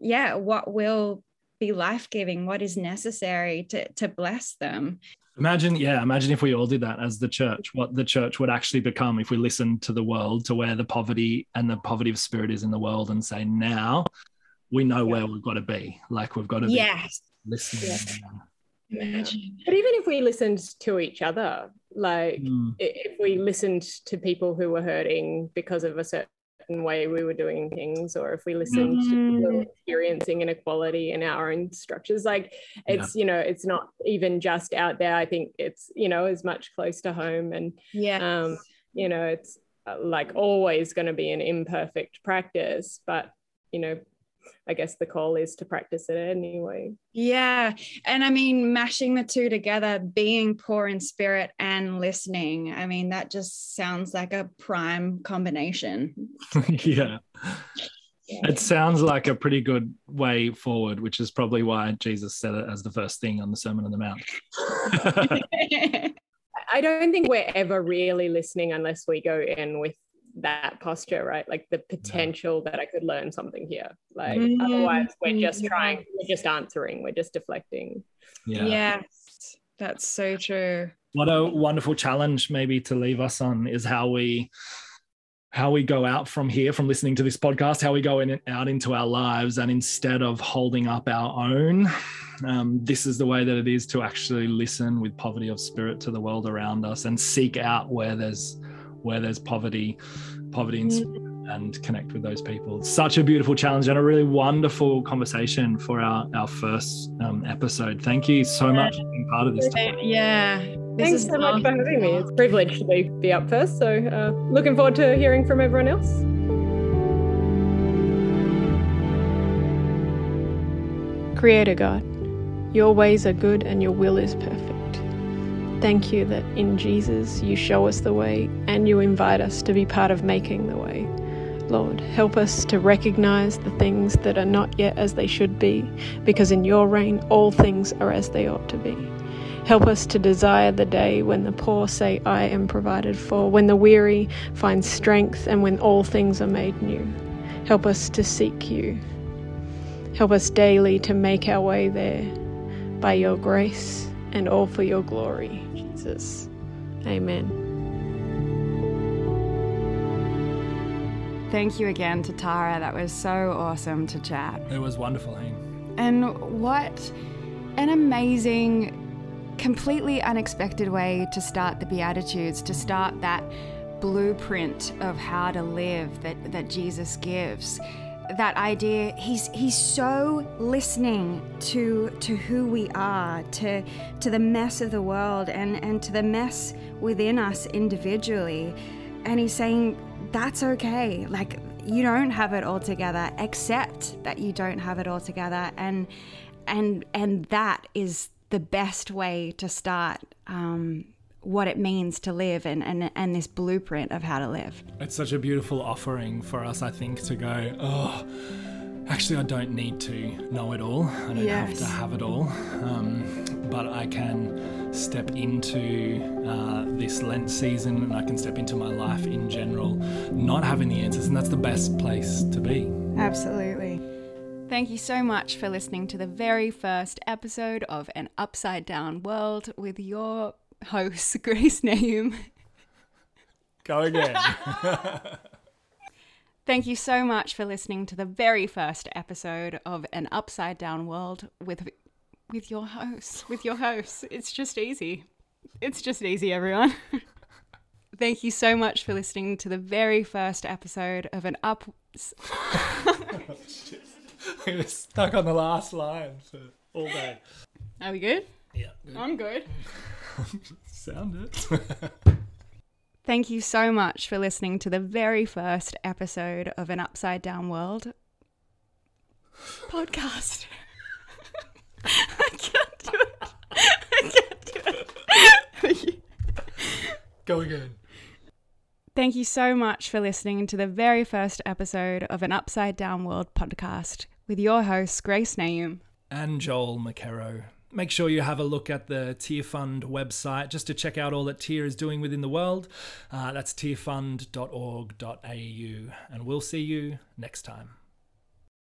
yeah what will be life-giving what is necessary to to bless them Imagine, yeah, imagine if we all did that as the church, what the church would actually become if we listened to the world, to where the poverty and the poverty of spirit is in the world, and say, now we know where we've got to be. Like we've got to be yes listening. imagine But even if we listened to each other, like Mm. if we listened to people who were hurting because of a certain way we were doing things, or if we listened to people who were experiencing inequality in our own structures, like it's, you know, it's not even just out there. I think it's, you know, as much close to home. And, yeah um, you know, it's uh, like always going to be an imperfect practice, but, you know, I guess the call is to practice it anyway. Yeah. And I mean, mashing the two together, being poor in spirit and listening. I mean, that just sounds like a prime combination. [LAUGHS] yeah. It sounds like a pretty good way forward, which is probably why Jesus said it as the first thing on the Sermon on the Mount. [LAUGHS] [LAUGHS] I don't think we're ever really listening unless we go in with that posture, right? Like the potential that I could learn something here. Like Mm, otherwise, we're just trying, we're just answering, we're just deflecting. yeah. yes. That's so true. What a wonderful challenge, maybe to leave us on, is how we how we go out from here from listening to this podcast how we go in and out into our lives and instead of holding up our own um, this is the way that it is to actually listen with poverty of spirit to the world around us and seek out where there's where there's poverty poverty in spirit and connect with those people such a beautiful challenge and a really wonderful conversation for our our first um, episode thank you so much for being part of this Yeah. This Thanks is so much for having me. It's a privilege to be, be up first. So uh, looking forward to hearing from everyone else. Creator God, your ways are good and your will is perfect. Thank you that in Jesus you show us the way and you invite us to be part of making the way. Lord, help us to recognize the things that are not yet as they should be, because in your reign all things are as they ought to be. Help us to desire the day when the poor say, I am provided for, when the weary find strength, and when all things are made new. Help us to seek you. Help us daily to make our way there by your grace and all for your glory, Jesus. Amen. Thank you again to Tara. That was so awesome to chat. it was wonderful hey And what an amazing, completely unexpected way to start the Beatitudes, to start that blueprint of how to live that, that Jesus gives. That idea, he's he's so listening to to who we are, to to the mess of the world and, and to the mess within us individually. And he's saying, That's okay. Like you don't have it all together. Accept that you don't have it all together and and and that is the best way to start um, what it means to live and, and, and this blueprint of how to live. It's such a beautiful offering for us, I think, to go, oh, actually, I don't need to know it all. I don't yes. have to have it all. Um, but I can step into uh, this Lent season and I can step into my life in general, not having the answers. And that's the best place to be. Absolutely. Thank you so much for listening to the very first episode of An Upside Down World with your host, [LAUGHS] Grace Naoum. Go again. [LAUGHS] Thank you so much for listening to the very first episode of An Upside Down World with with your host. With your host. It's just easy. It's just easy, everyone. [LAUGHS] Thank you so much for listening to the very first episode of An Up. We're stuck on the last line for all day. Are we good? Yeah. Good. I'm good. [LAUGHS] Sound it. [LAUGHS] Thank you so much for listening to the very first episode of An Upside Down World podcast. [LAUGHS] I can't do it. I can't do it. Go again. Thank you so much for listening to the very first episode of an Upside Down World podcast with your hosts, Grace Naoum and Joel McKerrow. Make sure you have a look at the Tearfund website just to check out all that Tear is doing within the world. Uh, that's tearfund.org.au, and we'll see you next time.